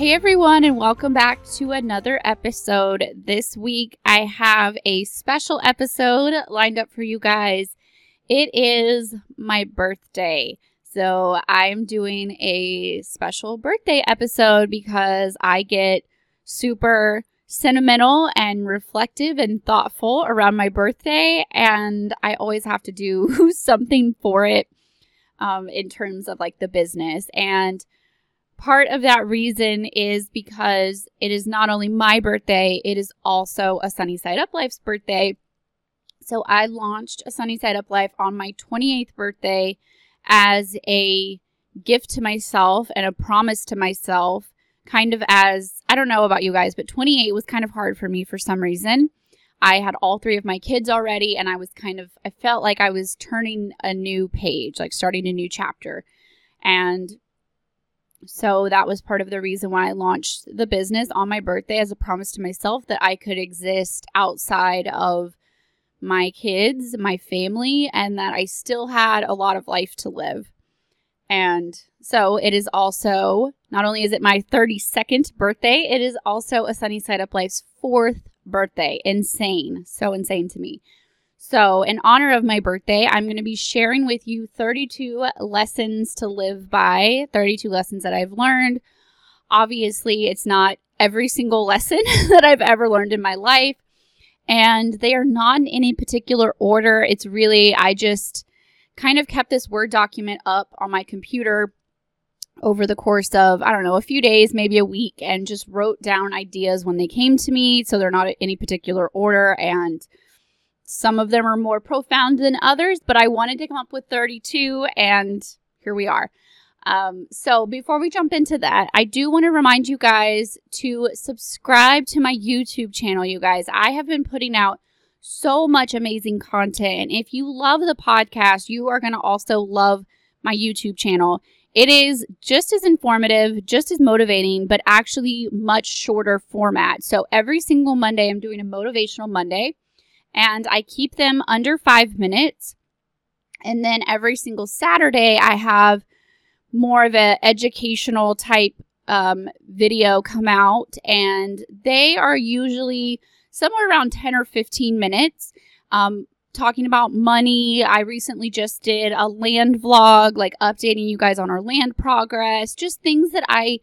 Hey everyone, and welcome back to another episode. This week I have a special episode lined up for you guys. It is my birthday. So I'm doing a special birthday episode because I get super sentimental and reflective and thoughtful around my birthday, and I always have to do something for it um, in terms of like the business. And part of that reason is because it is not only my birthday, it is also a Sunny Side Up Life's birthday. So I launched a Sunny Side Up Life on my 28th birthday as a gift to myself and a promise to myself, kind of as I don't know about you guys, but 28 was kind of hard for me for some reason. I had all three of my kids already, and I was kind of, I felt like I was turning a new page, like starting a new chapter. And so that was part of the reason why I launched the business on my birthday as a promise to myself that I could exist outside of my kids, my family, and that I still had a lot of life to live. And so it is also, not only is it my 32nd birthday, it is also a Sunny Side Up Life's fourth birthday. Insane. So insane to me. So, in honor of my birthday, I'm going to be sharing with you 32 lessons to live by, 32 lessons that I've learned. Obviously, it's not every single lesson that I've ever learned in my life, and they are not in any particular order. It's really, I just kind of kept this Word document up on my computer over the course of, I don't know, a few days, maybe a week, and just wrote down ideas when they came to me. So they're not in any particular order. And some of them are more profound than others, but I wanted to come up with 32, and here we are. Um, so before we jump into that, I do want to remind you guys to subscribe to my YouTube channel, you guys. I have been putting out so much amazing content. And if you love the podcast, you are going to also love my YouTube channel. It is just as informative, just as motivating, but actually much shorter format. So every single Monday, I'm doing a motivational Monday and I keep them under five minutes. And then every single Saturday, I have more of an educational type um, video come out, and they are usually somewhere around 10 or 15 minutes. Um, talking about money. I recently just did a land vlog, like updating you guys on our land progress, just things that I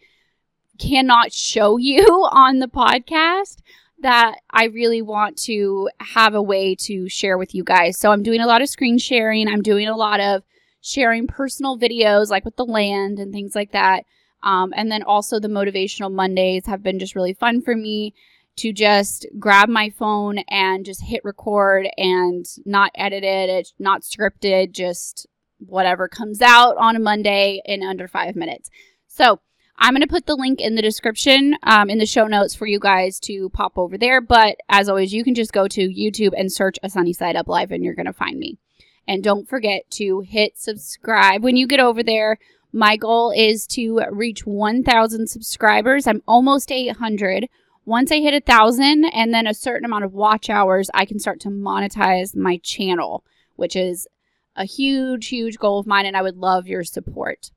cannot show you on the podcast that I really want to have a way to share with you guys. So I'm doing a lot of screen sharing. I'm doing a lot of sharing personal videos, like with the land and things like that. Um, and then also the motivational Mondays have been just really fun for me to just grab my phone and just hit record and not edit it, it's not scripted, just whatever comes out on a Monday in under five minutes. So I'm going to put the link in the description um, in the show notes for you guys to pop over there. But as always, you can just go to YouTube and search A Sunny Side Up Life and you're going to find me. And don't forget to hit subscribe when you get over there. My goal is to reach 1,000 subscribers. I'm almost 800. Once I hit a thousand and then a certain amount of watch hours, I can start to monetize my channel, which is a huge, huge goal of mine. And I would love your support.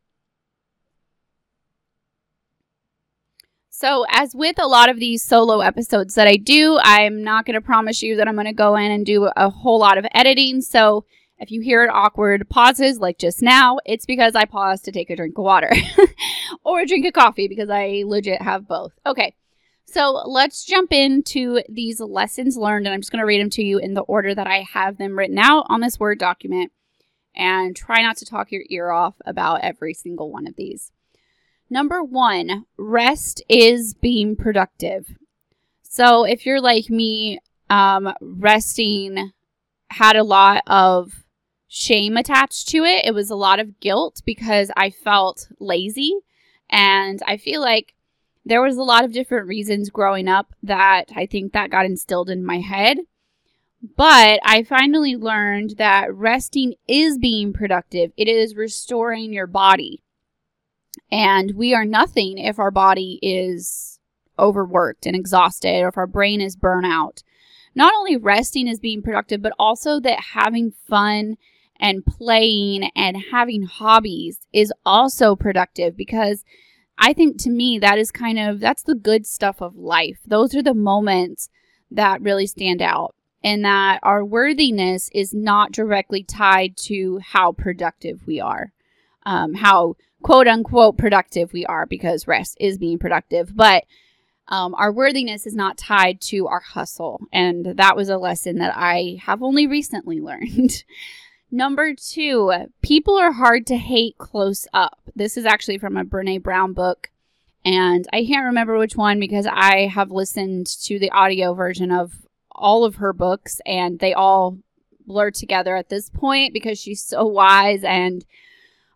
So, as with a lot of these solo episodes that I do, I'm not going to promise you that I'm going to go in and do a whole lot of editing. So, if you hear awkward pauses like just now, it's because I paused to take a drink of water or a drink of coffee because I legit have both. Okay, so let's jump into these lessons learned, and I'm just going to read them to you in the order that I have them written out on this Word document and try not to talk your ear off about every single one of these. Number one, rest is being productive. So if you're like me, um, resting had a lot of shame attached to it. It was a lot of guilt because I felt lazy. And I feel like there was a lot of different reasons growing up that I think that got instilled in my head. But I finally learned that resting is being productive. It is restoring your body. And we are nothing if our body is overworked and exhausted or if our brain is burnt out. Not only resting is being productive, but also that having fun and playing and having hobbies is also productive because I think to me that is kind of that's the good stuff of life. Those are the moments that really stand out and that our worthiness is not directly tied to how productive we are. Um, how quote unquote productive we are because rest is being productive, but um, our worthiness is not tied to our hustle. And that was a lesson that I have only recently learned. Number two, people are hard to hate close up. This is actually from a Brene Brown book. And I can't remember which one because I have listened to the audio version of all of her books and they all blur together at this point because she's so wise and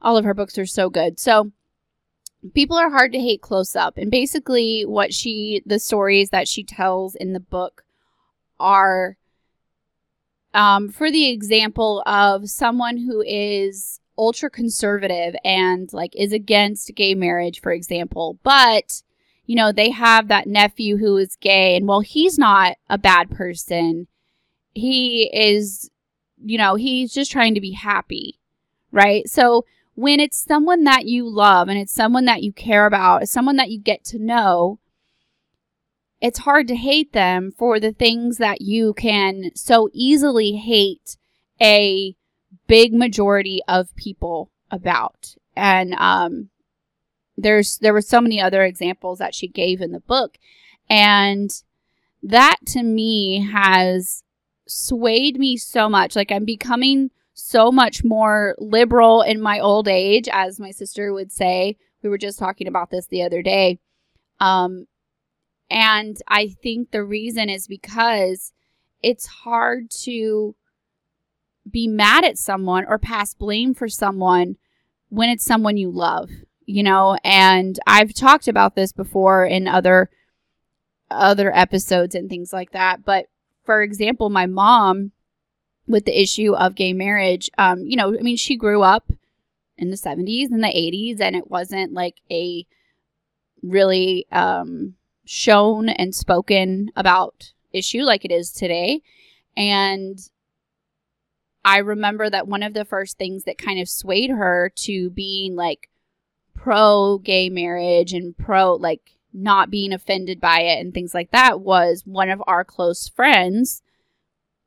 all of her books are so good. So, people are hard to hate close up. And basically, what she, the stories that she tells in the book are um, for the example of someone who is ultra conservative and like is against gay marriage, for example, but you know, they have that nephew who is gay, and while he's not a bad person, he is, you know, he's just trying to be happy, right? So when it's someone that you love and it's someone that you care about, it's someone that you get to know, it's hard to hate them for the things that you can so easily hate a big majority of people about. And um, there's there were so many other examples that she gave in the book, and that to me has swayed me so much. Like I'm becoming so much more liberal in my old age, as my sister would say. We were just talking about this the other day. Um, and I think the reason is because it's hard to be mad at someone or pass blame for someone when it's someone you love, you know, and I've talked about this before in other other episodes and things like that, but for example, my mom with the issue of gay marriage. Um, you know, I mean, she grew up in the 70s and the 80s, and it wasn't like a really um, shown and spoken about issue like it is today. And I remember that one of the first things that kind of swayed her to being like pro gay marriage and pro like not being offended by it and things like that was one of our close friends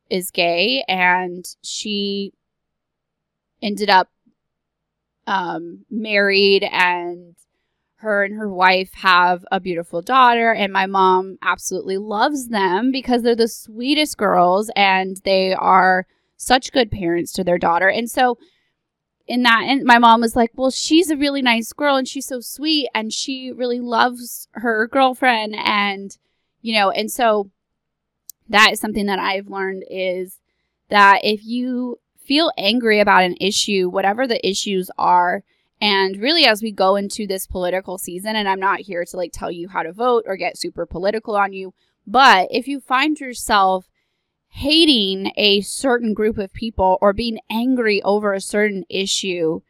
is gay and she ended up um, married and her and her wife have a beautiful daughter and my mom absolutely loves them because they're the sweetest girls and they are such good parents to their daughter. And so in that and my mom was like well she's a really nice girl and she's so sweet and she really loves her girlfriend and you know and so that is something that I've learned is that if you feel angry about an issue, whatever the issues are, and really as we go into this political season, and I'm not here to like tell you how to vote or get super political on you, but if you find yourself hating a certain group of people or being angry over a certain issue,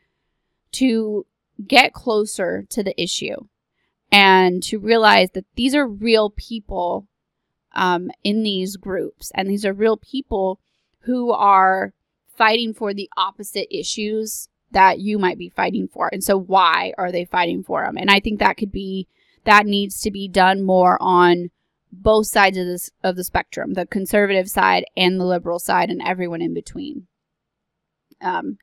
to get closer to the issue and to realize that these are real people um, in these groups. And these are real people who are fighting for the opposite issues that you might be fighting for. And so, why are they fighting for them? And I think that could be, that needs to be done more on both sides of this of the spectrum the conservative side and the liberal side and everyone in between um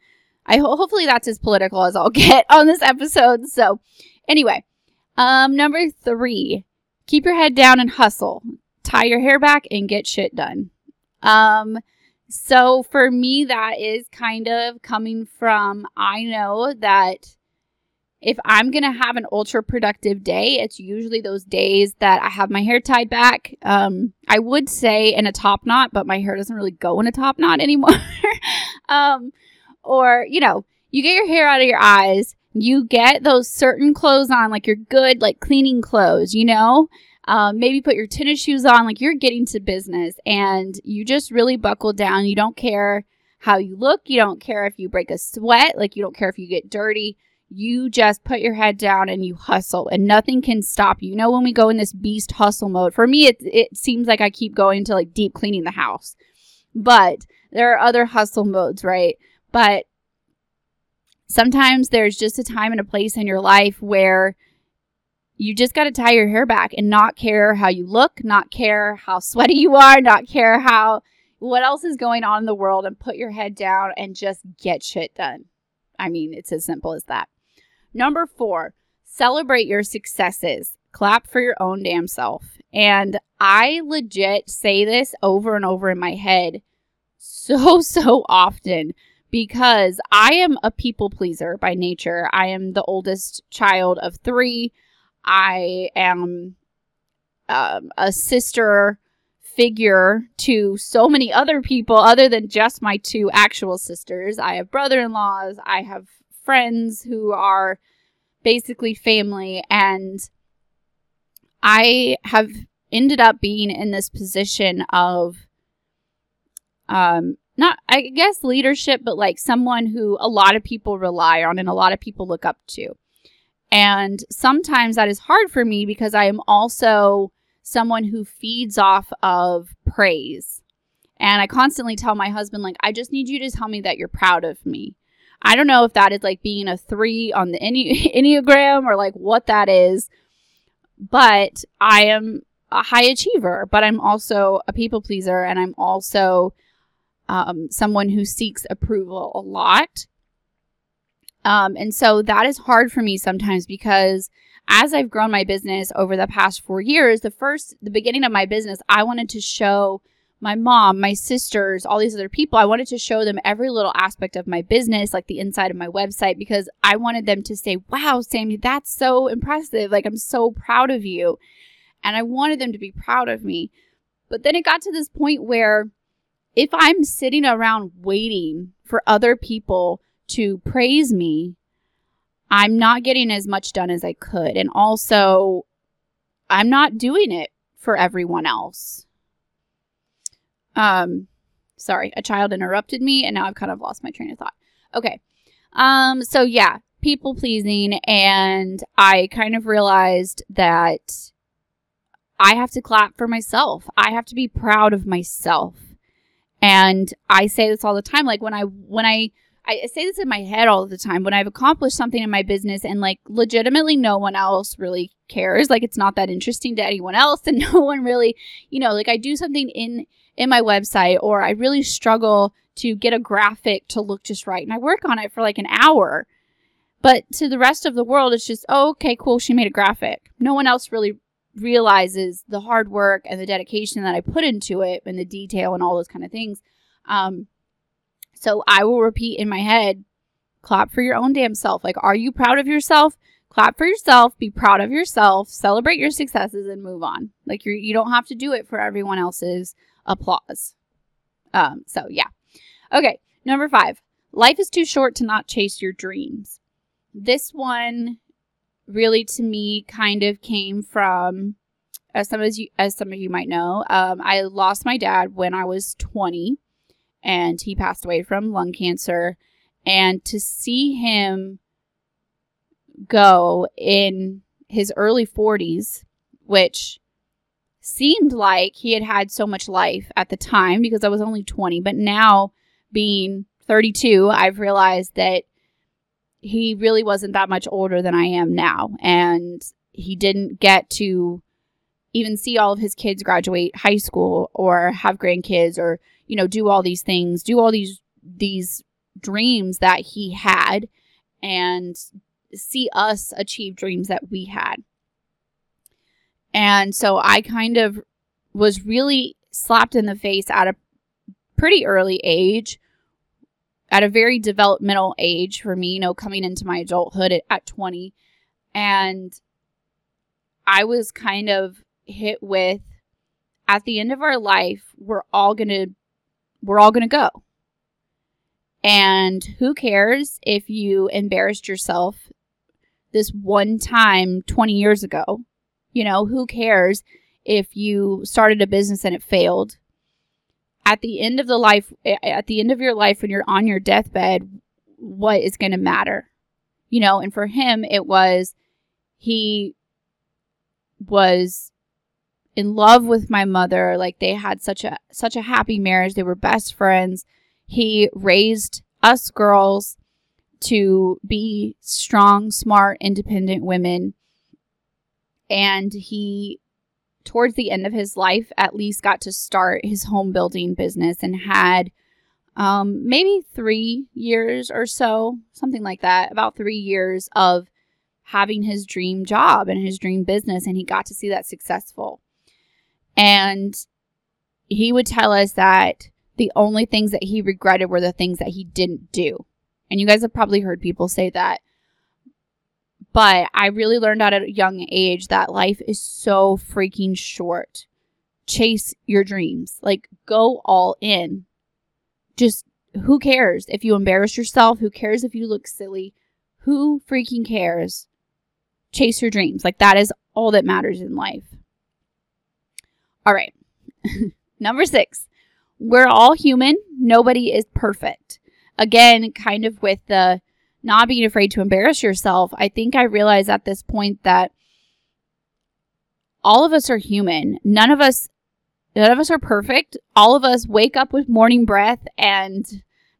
i ho- hopefully that's as political as i'll get on this episode so anyway um number three keep your head down and hustle tie your hair back and get shit done. Um, so for me, that is kind of coming from I know that if I'm going to have an ultra productive day, it's usually those days that I have my hair tied back. Um, I would say in a top knot, but my hair doesn't really go in a top knot anymore. um, or, you know, you get your hair out of your eyes, you get those certain clothes on, like your good, like cleaning clothes, you know? Um, maybe put your tennis shoes on, like you're getting to business and you just really buckle down. You don't care how you look, you don't care if you break a sweat, like you don't care if you get dirty. You just put your head down and you hustle, and nothing can stop you. You know, when we go in this beast hustle mode, for me, it, it seems like I keep going to like deep cleaning the house. But there are other hustle modes, right? But sometimes there's just a time and a place in your life where you just got to tie your hair back and not care how you look, not care how sweaty you are, not care how what else is going on in the world and put your head down and just get shit done. I mean, it's as simple as that. Number 4, celebrate your successes. Clap for your own damn self. And I legit say this over and over in my head so so often because I am a people pleaser by nature. I am the oldest child of 3. I am um, a sister figure to so many other people other than just my two actual sisters. I have brother in laws, I have friends who are basically family, and I have ended up being in this position of um not I guess leadership but like someone who a lot of people rely on and a lot of people look up to. And sometimes that is hard for me because I am also someone who feeds off of praise. And I constantly tell my husband, like, I just need you to tell me that you're proud of me. I don't know if that is like being a three on the Enneagram or like what that is, but I am a high achiever, but I'm also a people pleaser and I'm also um, someone who seeks approval a lot. Um, and so that is hard for me sometimes because as I've grown my business over the past four years, the first, the beginning of my business, I wanted to show my mom, my sisters, all these other people, I wanted to show them every little aspect of my business, like the inside of my website, because I wanted them to say, wow, Sami, that's so impressive. Like, I'm so proud of you. And I wanted them to be proud of me. But then it got to this point where if I'm sitting around waiting for other people to praise me, I'm not getting as much done as I could. And also, I'm not doing it for everyone else. Um, sorry, a child interrupted me and now I've kind of lost my train of thought. Okay. Um, so yeah, people pleasing. And I kind of realized that I have to clap for myself. I have to be proud of myself. And I say this all the time. Like when I, when I, I say this in my head all the time when I've accomplished something in my business and like legitimately no one else really cares. Like it's not that interesting to anyone else and no one really, you know, like I do something in in my website or I really struggle to get a graphic to look just right and I work on it for like an hour. But to the rest of the world it's just, "Oh, okay, cool, she made a graphic." No one else really realizes the hard work and the dedication that I put into it and the detail and all those kind of things. Um, so I will repeat in my head, clap for your own damn self. Like, are you proud of yourself? Clap for yourself, be proud of yourself, celebrate your successes, and move on. Like, you're, you don't have to do it for everyone else's applause. Um, so, yeah. Okay, number five life is too short to not chase your dreams. This one really to me kind of came from as some of you as some of you might know um, i lost my dad when i was 20 and he passed away from lung cancer. And to see him go in his early 40s, which seemed like he had had so much life at the time because I was only 20, but now being 32, I've realized that he really wasn't that much older than I am now. And he didn't get to even see all of his kids graduate high school or have grandkids or you know, do all these things, do all these these dreams that he had and see us achieve dreams that we had. And so I kind of was really slapped in the face at a pretty early age, at a very developmental age for me, you know, coming into my adulthood at, at 20. And I was kind of hit with at the end of our life, we're all going to we're all going to go. And who cares if you embarrassed yourself this one time 20 years ago? You know, who cares if you started a business and it failed? At the end of the life, at the end of your life, when you're on your deathbed, what is going to matter? You know, and for him, it was he was in love with my mother. Like they had such a such a happy marriage. They were best friends. He raised us girls to be strong smart independent women. And he towards the end of his life at least got to start his home building business and had um, maybe three years or so something like that about three years of having his dream job and his dream business. And he got to see that successful and he would tell us that the only things that he regretted were the things that he didn't do. And you guys have probably heard people say that. But I really learned at a young age that life is so freaking short. Chase your dreams. Like, go all in. Just who cares if you embarrass yourself? Who cares if you look silly? Who freaking cares? Chase your dreams. Like, that is all that matters in life. All right. Number six, we're all human. Nobody is perfect. Again, kind of with the not being afraid to embarrass yourself, I think I realize at this point that all of us are human. None of us none of us are perfect. All of us wake up with morning breath and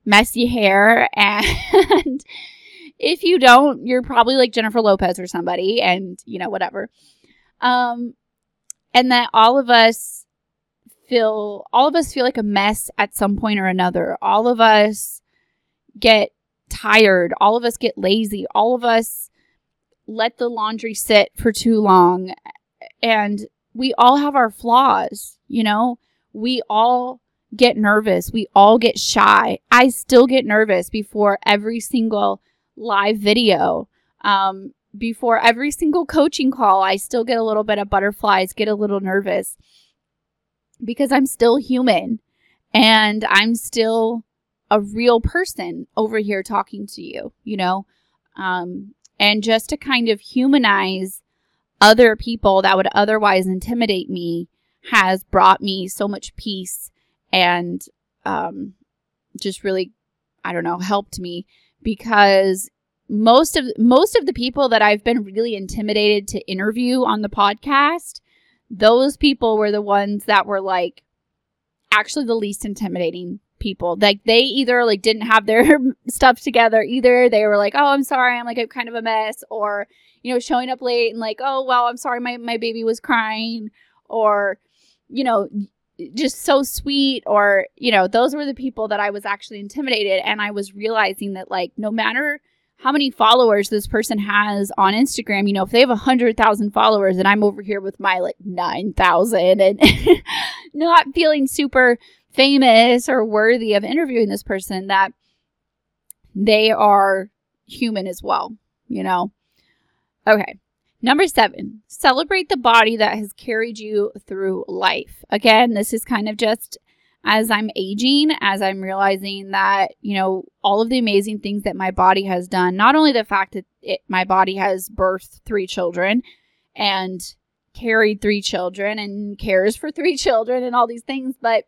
messy hair and if you don't, you're probably like Jennifer Lopez or somebody and you know whatever. Um and that all of us feel all of us feel like a mess at some point or another. All of us get tired, all of us get lazy, all of us let the laundry sit for too long and we all have our flaws, you know? We all get nervous. We all get shy. I still get nervous before every single live video. Um, before every single coaching call, I still get a little bit of butterflies, get a little nervous because I'm still human and I'm still a real person over here talking to you, you know? Um, and just to kind of humanize other people that would otherwise intimidate me has brought me so much peace and um, just really, I don't know, helped me because most of most of the people that I've been really intimidated to interview on the podcast, those people were the ones that were like actually the least intimidating people. Like they either like didn't have their stuff together, either. They were like, "Oh, I'm sorry, I'm like a kind of a mess," or you know, showing up late and like, "Oh, well, I'm sorry, my my baby was crying," or you know, just so sweet or you know, those were the people that I was actually intimidated and I was realizing that like no matter how many followers this person has on Instagram. You know, if they have a hundred thousand followers and I'm over here with my like nine thousand and not feeling super famous or worthy of interviewing this person, that they are human as well, you know? Okay. Number seven, celebrate the body that has carried you through life. Again, this is kind of just as I'm aging, as I'm realizing that, you know, all of the amazing things that my body has done, not only the fact that it, my body has birthed three children and carried three children and cares for three children and all these things, but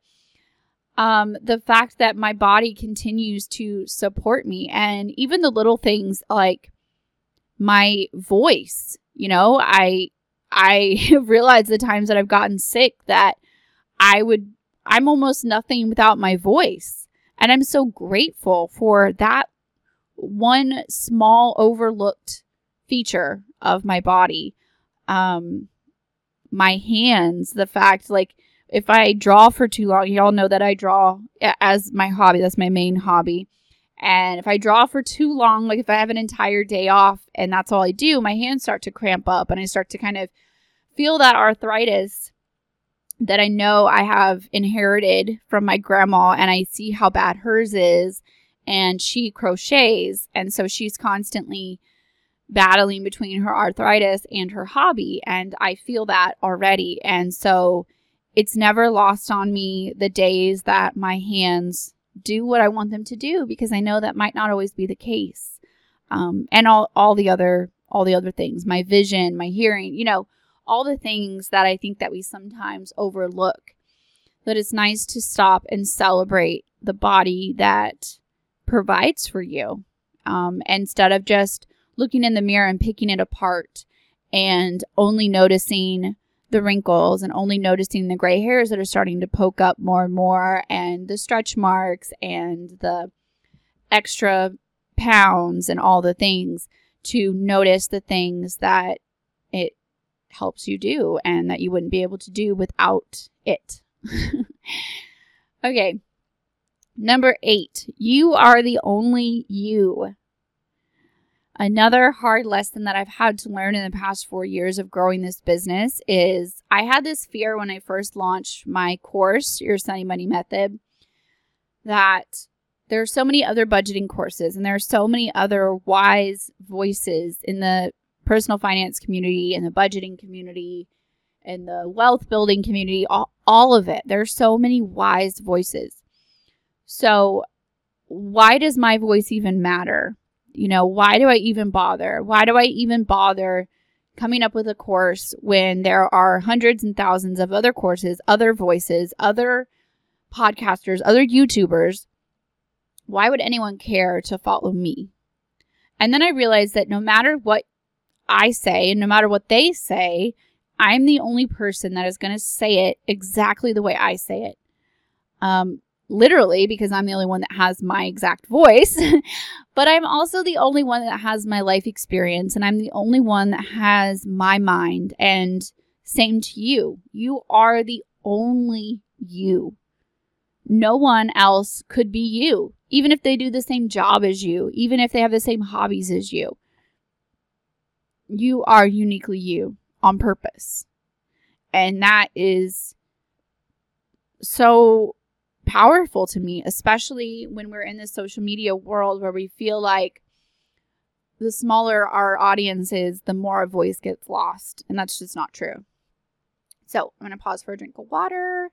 um, the fact that my body continues to support me and even the little things like my voice, you know, I I realized the times that I've gotten sick that I would I'm almost nothing without my voice. And I'm so grateful for that one small overlooked feature of my body. Um, my hands, the fact like if I draw for too long, y'all know that I draw as my hobby. That's my main hobby. And if I draw for too long, like if I have an entire day off and that's all I do, my hands start to cramp up and I start to kind of feel that arthritis that I know I have inherited from my grandma and I see how bad hers is and she crochets and so she's constantly battling between her arthritis and her hobby and I feel that already. And so it's never lost on me the days that my hands do what I want them to do because I know that might not always be the case. Um, and all all the other all the other things my vision my hearing you know all the things that I think that we sometimes overlook. That it's nice to stop and celebrate the body that provides for you um, instead of just looking in the mirror and picking it apart and only noticing the wrinkles and only noticing the gray hairs that are starting to poke up more and more and the stretch marks and the extra pounds and all the things to notice the things that it helps you do and that you wouldn't be able to do without it. okay. Number eight, you are the only you. Another hard lesson that I've had to learn in the past four years of growing this business is I had this fear when I first launched my course, Your Sunny Money Method, that there are so many other budgeting courses and there are so many other wise voices in the personal finance community and the budgeting community and the wealth building community, all, all of it. There are so many wise voices. So, why does my voice even matter? You know, why do I even bother? Why do I even bother coming up with a course when there are hundreds and thousands of other courses, other voices, other podcasters, other YouTubers? Why would anyone care to follow me? And then I realized that no matter what I say and no matter what they say, I'm the only person that is going to say it exactly the way I say it. Um, literally because I'm the only one that has my exact voice, but I'm also the only one that has my life experience and I'm the only one that has my mind. And same to you. You are the only you. No one else could be you, even if they do the same job as you, even if they have the same hobbies as you. You are uniquely you on purpose. And that is so powerful to me, especially when we're in the social media world where we feel like the smaller our audience is, the more our voice gets lost. And that's just not true. So I'm going to pause for a drink of water.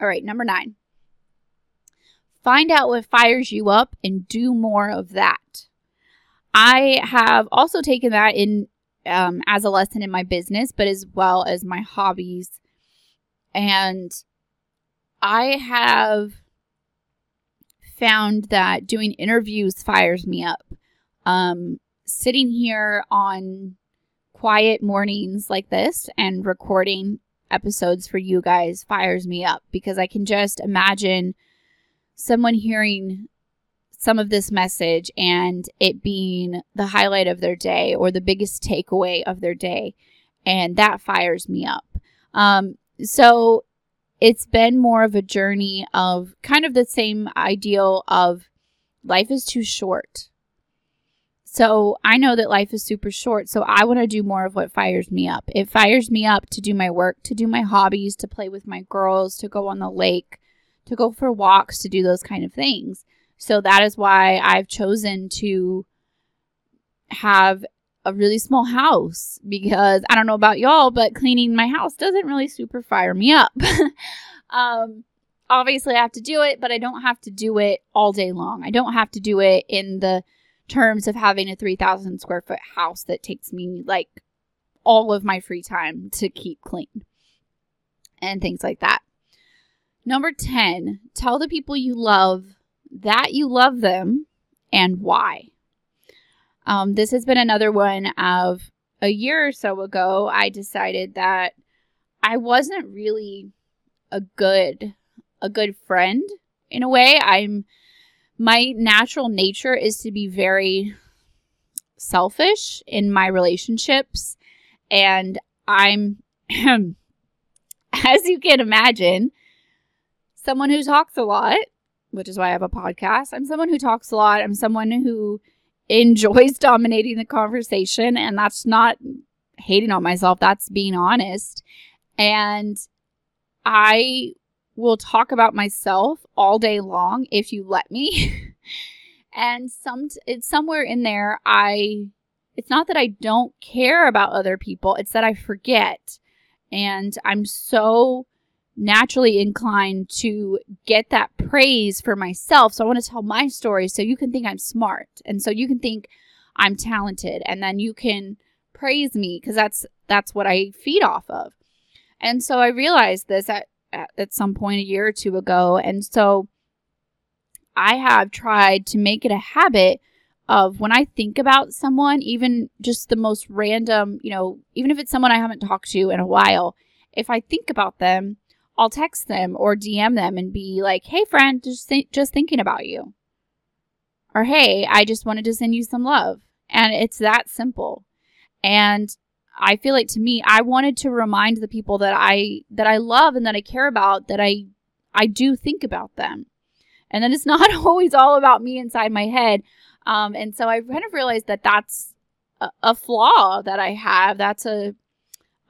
All right, number nine. Find out what fires you up and do more of that. I have also taken that in um, as a lesson in my business, but as well as my hobbies and I have found that doing interviews fires me up. Um, sitting here on quiet mornings like this and recording episodes for you guys fires me up because I can just imagine someone hearing some of this message and it being the highlight of their day or the biggest takeaway of their day. And that fires me up. Um, so it's been more of a journey of kind of the same ideal of life is too short. So I know that life is super short. So I want to do more of what fires me up. It fires me up to do my work, to do my hobbies, to play with my girls, to go on the lake, to go for walks, to do those kind of things. So that is why I've chosen to have a really small house because I don't know about y'all, but cleaning my house doesn't really super fire me up. um, obviously, I have to do it, but I don't have to do it all day long. I don't have to do it in the terms of having a 3,000 square foot house that takes me like all of my free time to keep clean and things like that. Number 10, tell the people you love that you love them and why. Um, this has been another one of a year or so ago. I decided that I wasn't really a good a good friend in a way. I'm my natural nature is to be very selfish in my relationships and I'm as you can imagine someone who talks a lot, which is why I have a podcast. I'm someone who talks a lot. I'm someone who enjoys dominating the conversation. And that's not hating on myself, that's being honest. And I will talk about myself all day long if you let me. and some it's somewhere in there I it's not that I don't care about other people, it's that I forget. And I'm so naturally inclined to get that praise for myself. So I want to tell my story so you can think I'm smart and so you can think I'm talented and then you can praise me because that's that's what I feed off of. And so I realized this at, at at some point a year or two ago, and so I have tried to make it a habit of when I think about someone, even just the most random, you know, even if it's someone I haven't talked to in a while, if I think about them, I'll text them or DM them and be like, "Hey friend, just th- just thinking about you." Or, "Hey, I just wanted to send you some love." And it's that simple. And I feel like to me, I wanted to remind the people that I that I love and that I care about that I I do think about them. And then it's not always all about me inside my head. Um, and so I kind of realized that that's a, a flaw that I have. That's a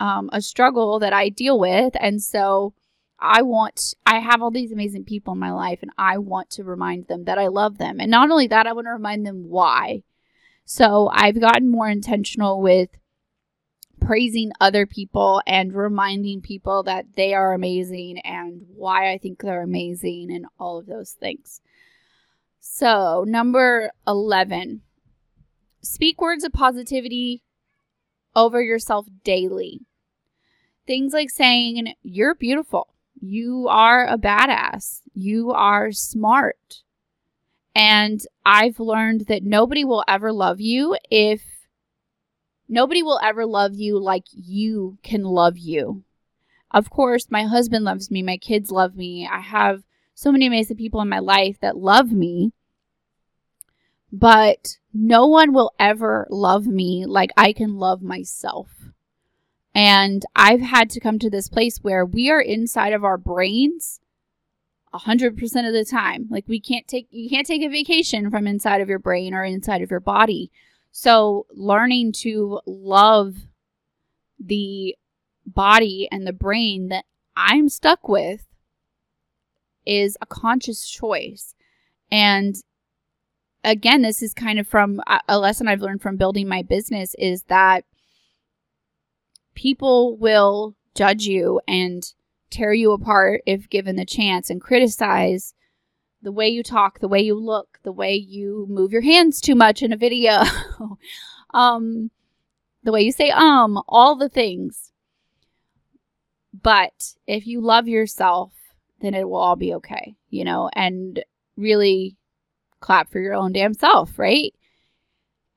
um, a struggle that I deal with. And so I want, I have all these amazing people in my life, and I want to remind them that I love them. And not only that, I want to remind them why. So I've gotten more intentional with praising other people and reminding people that they are amazing and why I think they're amazing and all of those things. So, number 11, speak words of positivity over yourself daily. Things like saying, You're beautiful. You are a badass. You are smart. And I've learned that nobody will ever love you if nobody will ever love you like you can love you. Of course, my husband loves me. My kids love me. I have so many amazing people in my life that love me. But no one will ever love me like I can love myself. And I've had to come to this place where we are inside of our brains 100% of the time. Like we can't take you can't take a vacation from inside of your brain or inside of your body. So learning to love the body and the brain that I'm stuck with is a conscious choice. And again, this is kind of from a lesson I've learned from building my business is that people will judge you and tear you apart if given the chance and criticize the way you talk, the way you look, the way you move your hands too much in a video, um, the way you say um, all the things. But if you love yourself, then it will all be okay, you know, and really clap for your own damn self, right?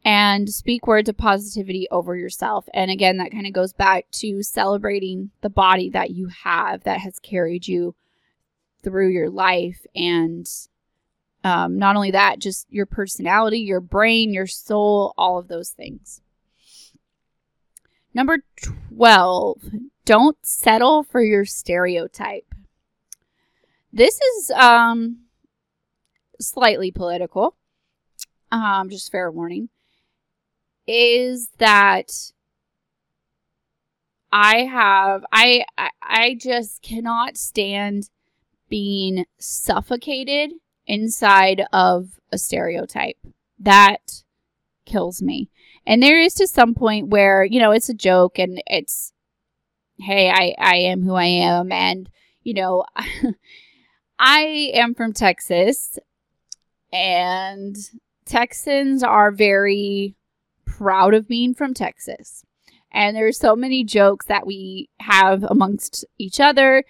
And speak words of positivity over yourself. And again, that kind of goes back to celebrating the body that you have that has carried you through your life. And um, not only that, just your personality, your brain, your soul, all of those things. Number 12, don't settle for your stereotype. This is um, slightly political. Um, just fair warning is that I have I I just cannot stand being suffocated inside of a stereotype. That kills me. And there is to some point where, you know, it's a joke and it's hey, I I am who I am and you know, I am from Texas and Texans are very proud of being from Texas. And there's so many jokes that we have amongst each other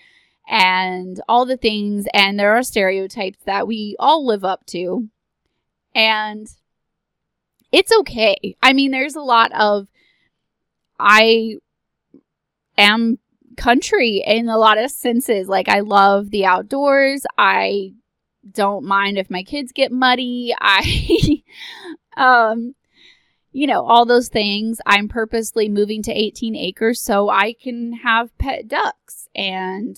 and all the things. And there are stereotypes that we all live up to. And it's okay. I mean, there's a lot of, I am country in a lot of senses. Like, I love the outdoors. I don't mind if my kids get muddy. I, um, you know, all those things. I'm purposely moving to 18 acres so I can have pet ducks and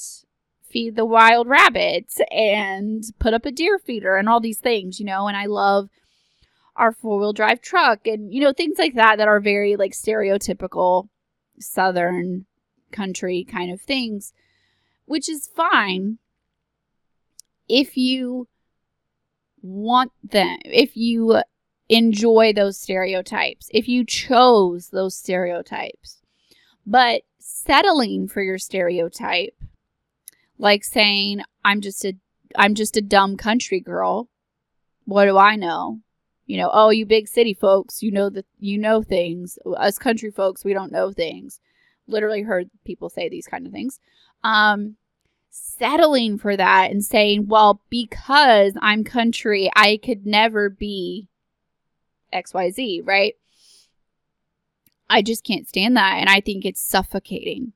feed the wild rabbits and put up a deer feeder and all these things, you know, and I love our four wheel drive truck and, you know, things like that that are very like stereotypical southern country kind of things, which is fine if you want them, if you enjoy those stereotypes, if you chose those stereotypes. But settling for your stereotype, like saying, I'm just a I'm just a dumb country girl. What do I know? You know, oh, you big city folks, you know that you know things. Us country folks, we don't know things. Literally heard people say these kind of things. Um, settling for that and saying, well, because I'm country, I could never be XYZ, right? I just can't stand that. And I think it's suffocating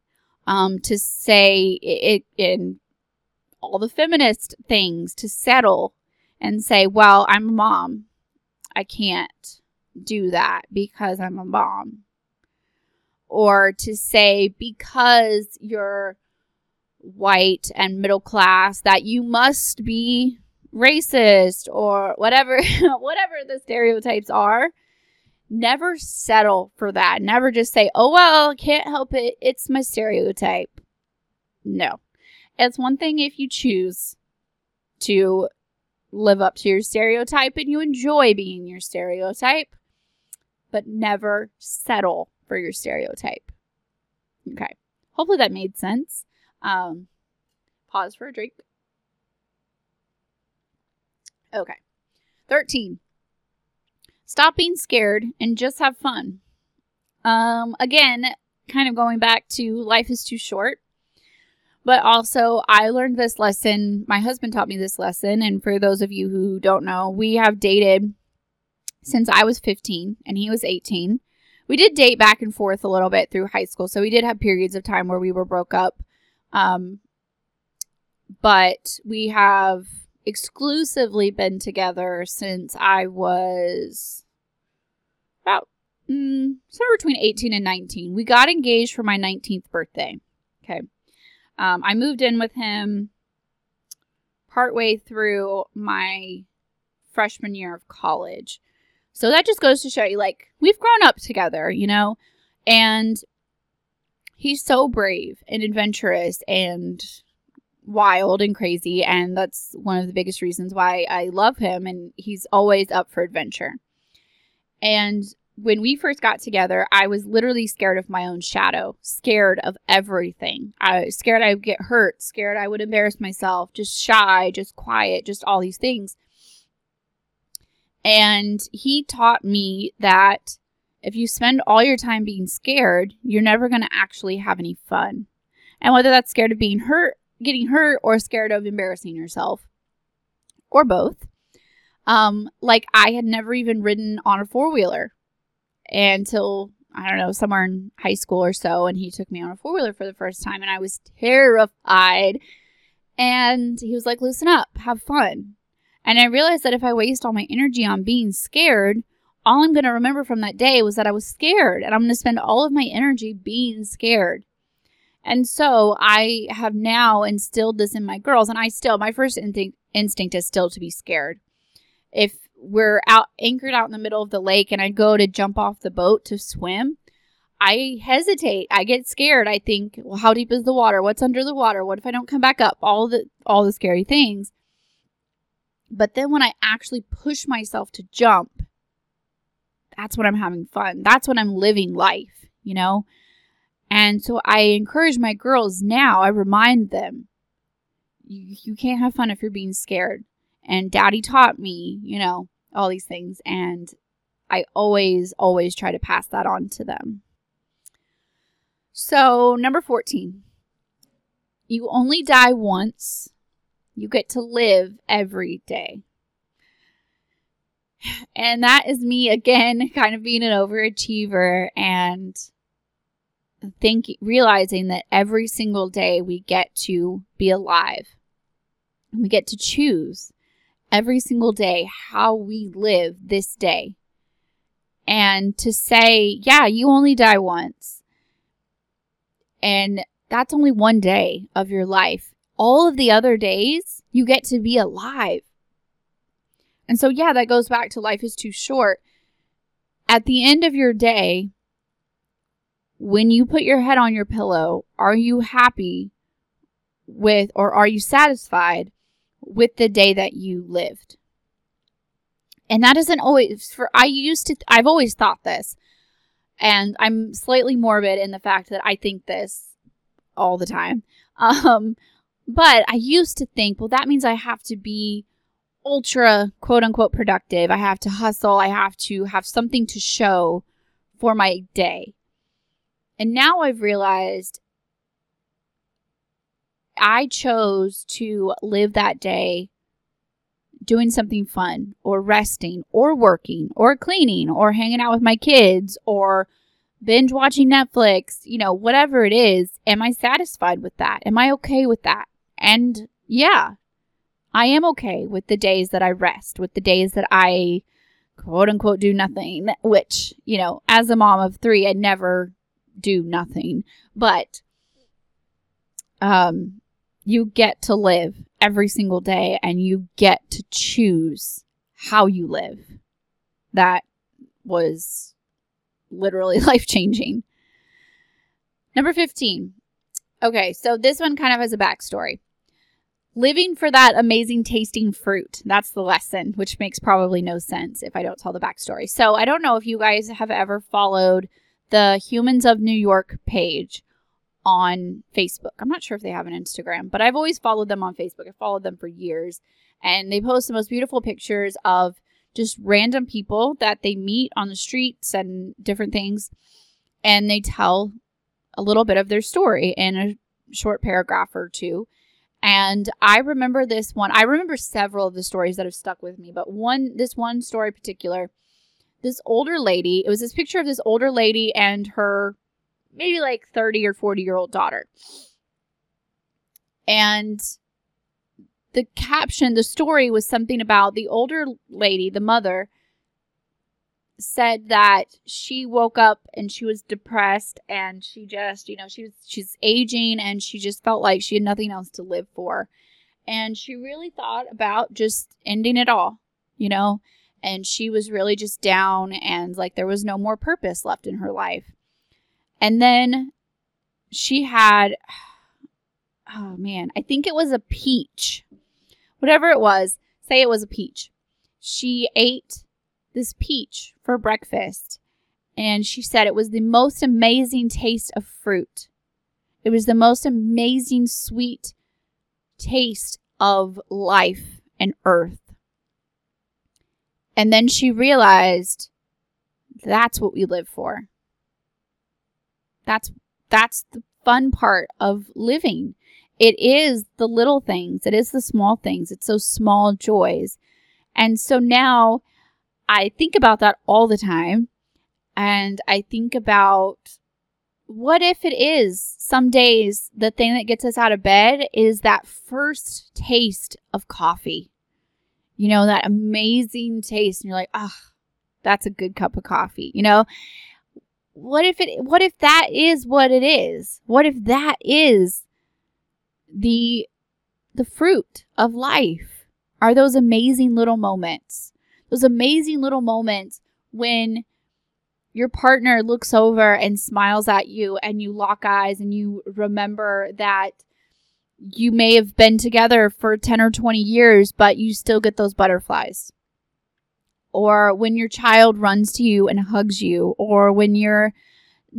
um, to say it, in all the feminist things to settle and say, well, I'm a mom. I can't do that because I'm a mom. Or to say, because you're white and middle class, that you must be racist or whatever whatever the stereotypes are never settle for that never just say oh well can't help it it's my stereotype no it's one thing if you choose to live up to your stereotype and you enjoy being your stereotype, but never settle for your stereotype. Okay. Hopefully that made sense. Um, pause for a drink. Okay. 13. Stop being scared and just have fun. Um, again, kind of going back to life is too short. But also, I learned this lesson. My husband taught me this lesson. And for those of you who don't know, we have dated since I was 15 and he was 18. We did date back and forth a little bit through high school. So we did have periods of time where we were broke up. Um, but we have exclusively been together since I was about mm, somewhere between 18 and 19. We got engaged for my 19th birthday. Okay. Um, I moved in with him partway through my freshman year of college. So that just goes to show you, like, we've grown up together, you know? And he's so brave and adventurous and wild and crazy. And that's one of the biggest reasons why I love him. And he's always up for adventure. And when we first got together, I was literally scared of my own shadow, scared of everything. I was scared I would get hurt, scared I would embarrass myself, just shy, just quiet, just all these things. And he taught me that if you spend all your time being scared, you're never going to actually have any fun. And whether that's scared of being hurt, getting hurt, or scared of embarrassing yourself, or both. Um, like I had never even ridden on a four wheeler until I don't know, somewhere in high school or so, and he took me on a four wheeler for the first time, and I was terrified. And he was like, loosen up, have fun. And I realized that if I waste all my energy on being scared, all I'm going to remember from that day was that I was scared, and I'm going to spend all of my energy being scared. And so I have now instilled this in my girls, and I still, my first instinct, instinct is still to be scared. If we're out anchored out in the middle of the lake and I go to jump off the boat to swim, I hesitate. I get scared. I think, well, how deep is the water? What's under the water? What if I don't come back up? All the all the scary things. But then when I actually push myself to jump, that's when I'm having fun. That's when I'm living life, you know? And so I encourage my girls now, I remind them, you, you can't have fun if you're being scared. And daddy taught me, you know, all these things. And I always, always try to pass that on to them. So, number 14, you only die once, you get to live every day. And that is me again, kind of being an overachiever and thinking, realizing that every single day we get to be alive. We get to choose every single day how we live this day. And to say, yeah, you only die once. And that's only one day of your life. All of the other days, you get to be alive. And so, yeah, that goes back to life is too short. At the end of your day, when you put your head on your pillow, are you happy with or are you satisfied with the day that you lived. And that isn't always for I used to I've always thought this. And I'm slightly morbid in the fact that I think this all the time. Um but I used to think, well that means I have to be ultra quote unquote productive. I have to hustle. I have to have something to show for my day. And now I've realized I chose to live that day doing something fun or resting or working or cleaning or hanging out with my kids or binge watching Netflix, you know, whatever it is. Am I satisfied with that? Am I okay with that? And yeah, I am okay with the days that I rest, with the days that I quote unquote do nothing, which, you know, as a mom of three, I never do nothing. But um you get to live every single day and you get to choose how you live. That was literally life changing. Number 15. Okay, so this one kind of has a backstory. Living for that amazing tasting fruit. That's the lesson, which makes probably no sense if I don't tell the backstory. So I don't know if you guys have ever followed the Humans of New York page on Facebook. I'm not sure if they have an Instagram, but I've always followed them on Facebook. I've followed them for years. And they post the most beautiful pictures of just random people that they meet on the streets and different things. And they tell a little bit of their story in a short paragraph or two. And I remember this one. I remember several of the stories that have stuck with me, but one, this one story particular, this older lady, it was this picture of this older lady and her maybe like 30 or 40 year old daughter. And the caption, the story was something about the older lady, the mother, said that she woke up and she was depressed and she just, you know, she was she's aging and she just felt like she had nothing else to live for. And she really thought about just ending it all, you know, and she was really just down and like there was no more purpose left in her life. And then she had, oh man, I think it was a peach. Whatever it was, say it was a peach. She ate this peach for breakfast and she said it was the most amazing taste of fruit. It was the most amazing sweet taste of life and earth. And then she realized that's what we live for. That's that's the fun part of living. It is the little things. It is the small things. It's those small joys. And so now I think about that all the time. And I think about what if it is some days the thing that gets us out of bed is that first taste of coffee? You know, that amazing taste. And you're like, oh, that's a good cup of coffee, you know? what if it what if that is what it is what if that is the the fruit of life are those amazing little moments those amazing little moments when your partner looks over and smiles at you and you lock eyes and you remember that you may have been together for 10 or 20 years but you still get those butterflies or when your child runs to you and hugs you, or when your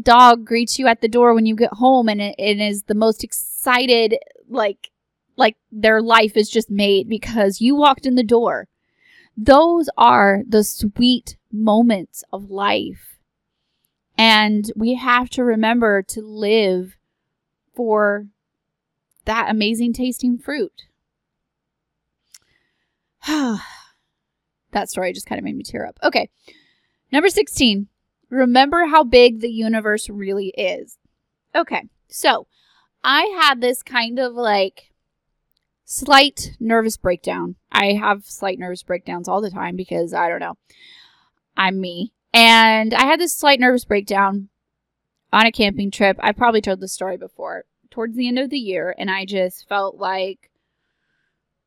dog greets you at the door when you get home and it, it is the most excited, like, like their life is just made because you walked in the door. Those are the sweet moments of life. And we have to remember to live for that amazing tasting fruit. That story just kind of made me tear up. Okay. Number 16. Remember how big the universe really is. Okay. So I had this kind of like slight nervous breakdown. I have slight nervous breakdowns all the time because I don't know. I'm me. And I had this slight nervous breakdown on a camping trip. I probably told this story before. Towards the end of the year, and I just felt like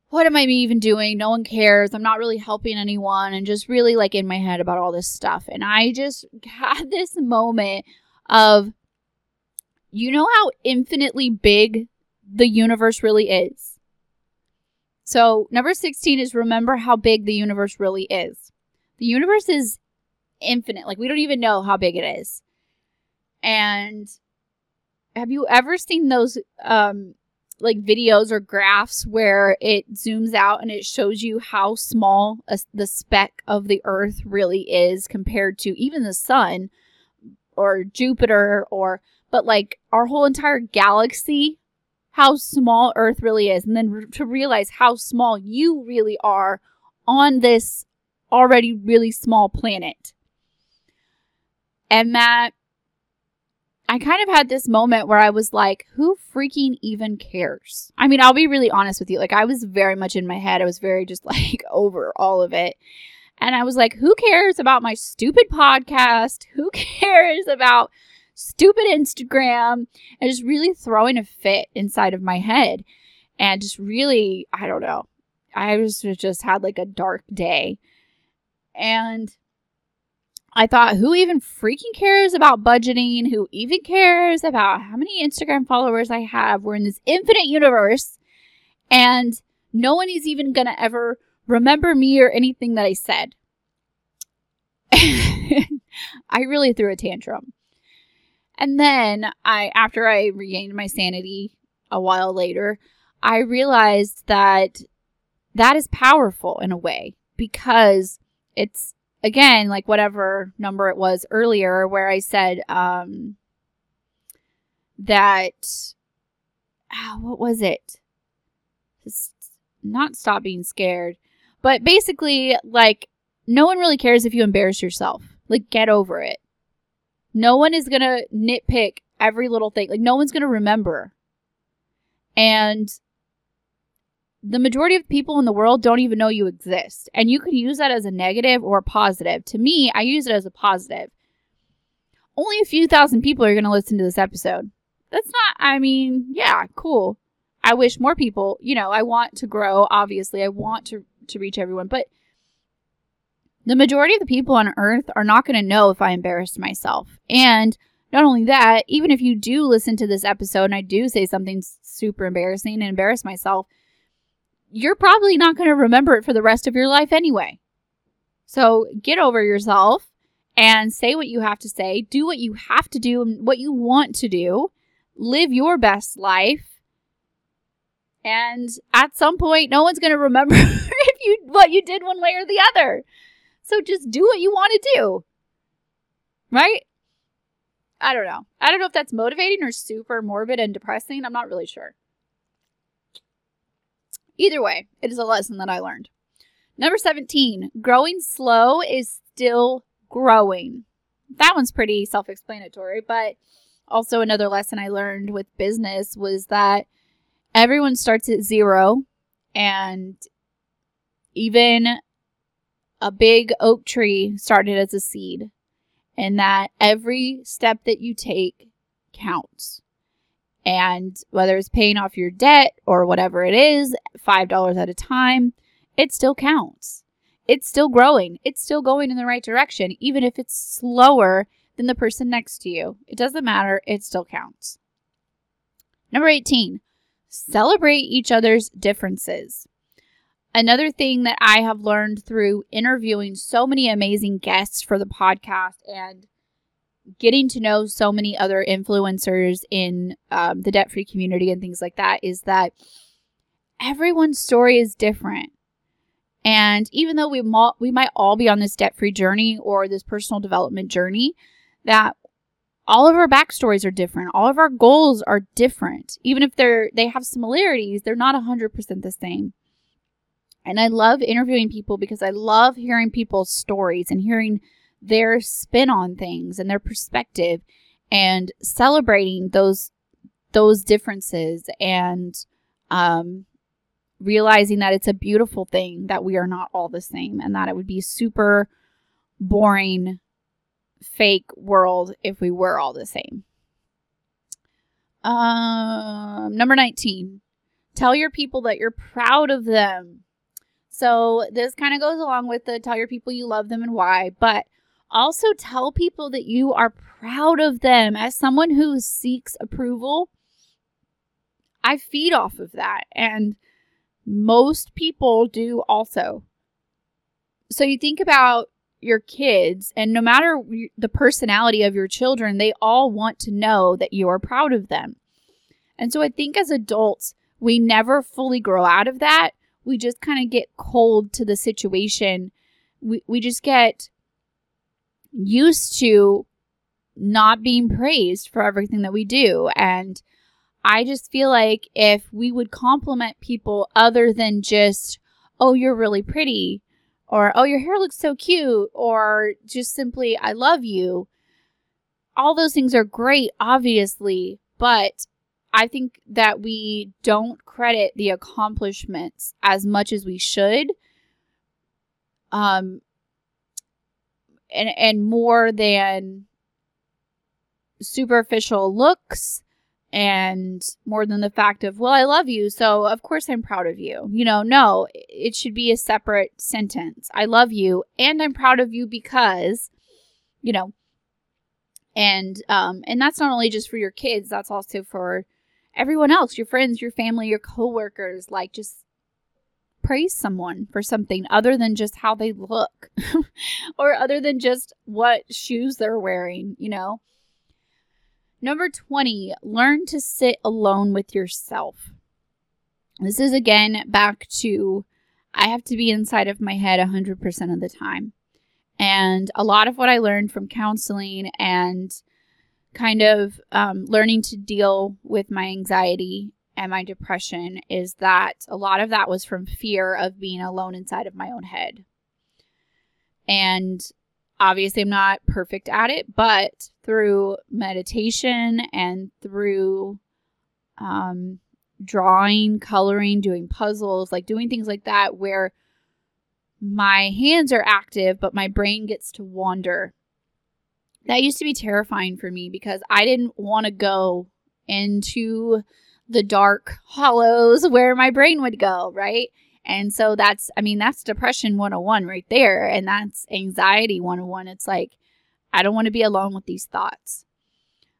what am I even doing? No one cares. I'm not really helping anyone and just really like in my head about all this stuff. And I just had this moment of, you know how infinitely big the universe really is? So, number 16 is remember how big the universe really is. The universe is infinite. Like, we don't even know how big it is. And have you ever seen those um, like videos or graphs where it zooms out and it shows you how small a, the speck of the earth really is compared to even the sun or Jupiter or but like our whole entire galaxy how small earth really is. And then to realize how small you really are on this already really small planet. And that I kind of had this moment where I was like, who freaking even cares? I mean, I'll be really honest with you. Like, I was very much in my head. I was very just like over all of it. And I was like, who cares about my stupid podcast? Who cares about stupid Instagram? And just really throwing a fit inside of my head. And just really, I don't know. I was just had like a dark day. And I thought, who even freaking cares about budgeting? Who even cares about how many Instagram followers I have? We're in this infinite universe, and no one is even going to ever remember me or anything that I said. I really threw a tantrum. And then I after I regained my sanity a while later, I realized that that is powerful in a way because it's again, like whatever number it was earlier, where I said um, that, oh, what was it? Just not stop being scared, but basically, like, no one really cares if you embarrass yourself. Like, get over it. No one is going to nitpick every little thing. Like, no one's going to remember. And the majority of people in the world don't even know you exist. And you can use that as a negative or a positive. To me, I use it as a positive. Only a few thousand people are going to listen to this episode. That's not, I mean, yeah, cool. I wish more people, you know, I want to grow, obviously. I want to, to reach everyone. But the majority of the people on earth are not going to know if I embarrassed myself. And not only that, even if you do listen to this episode and I do say something super embarrassing and embarrass myself, you're probably not going to remember it for the rest of your life anyway. So get over yourself and say what you have to say, do what you have to do and what you want to do, live your best life. And at some point, no one's going to remember if you what you did one way or the other. So just do what you want to do. Right? I don't know. I don't know if that's motivating or super morbid and depressing. I'm not really sure. Either way, it is a lesson that I learned. Number 17, growing slow is still growing. That one's pretty self explanatory, but also another lesson I learned with business was that everyone starts at zero and even a big oak tree started as a seed and that every step that you take counts. And whether it's paying off your debt or whatever it is, $5 at a time, it still counts. It's still growing. It's still going in the right direction, even if it's slower than the person next to you. It doesn't matter. It still counts. Number 18, celebrate each other's differences. Another thing that I have learned through interviewing so many amazing guests for the podcast and getting to know so many other influencers in um, the debt free community and things like that is that everyone's story is different. And even though we, we might all be on this debt free journey or this personal development journey, that all of our backstories are different. All of our goals are different. Even if they're they have similarities, they're not 100% the same. And I love interviewing people because I love hearing people's stories and hearing their spin on things and their perspective and celebrating those those differences and um, realizing that it's a beautiful thing that we are not all the same and that it would be super boring fake world if we were all the same. Um, number 19. Tell your people that you're proud of them. So this kind of goes along with the tell your people you love them and why, but also, tell people that you are proud of them. As someone who seeks approval, I feed off of that. And most people do also. So you think about your kids, and no matter the personality of your children, they all want to know that you are proud of them. And so I think as adults, we never fully grow out of that. We just kind of get cold to the situation. We, we just get used to not being praised for everything that we do. And I just feel like if we would compliment people other than just, oh, you're really pretty, or oh, your hair looks so cute, or just simply, I love you, all those things are great, obviously, but I think that we don't credit the accomplishments as much as we should. Um, and and more than superficial looks and more than the fact of well i love you so of course i'm proud of you. You know no it should be a separate sentence. I love you and i'm proud of you because you know. And um and that's not only just for your kids that's also for everyone else your friends your family your coworkers like just praise someone for something other than just how they look or other than just what shoes they're wearing, you know. Number 20, learn to sit alone with yourself. This is again back to I have to be inside of my head 100% of the time. And a lot of what I learned from counseling and kind of um, learning to deal with my anxiety and my depression is that a lot of that was from fear of being alone inside of my own head. And obviously, I'm not perfect at it, but through meditation and through um, drawing, coloring, doing puzzles, like doing things like that, where my hands are active, but my brain gets to wander. That used to be terrifying for me because I didn't want to go into the dark hollows where my brain would go, right? And so that's, I mean, that's depression 101 right there. And that's anxiety 101. It's like, I don't want to be alone with these thoughts.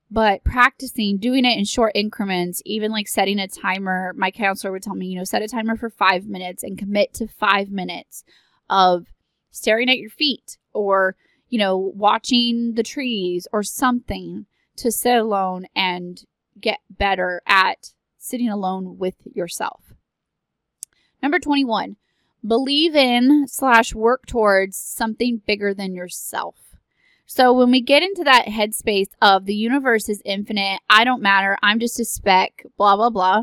But practicing, doing it in short increments, even like setting a timer, my counselor would tell me, you know, set a timer for five minutes and commit to five minutes of staring at your feet or, you know, watching the trees or something to sit alone and get better at sitting alone with yourself. Number 21, believe in slash work towards something bigger than yourself. So when we get into that headspace of the universe is infinite, I don't matter, I'm just a speck, blah, blah, blah,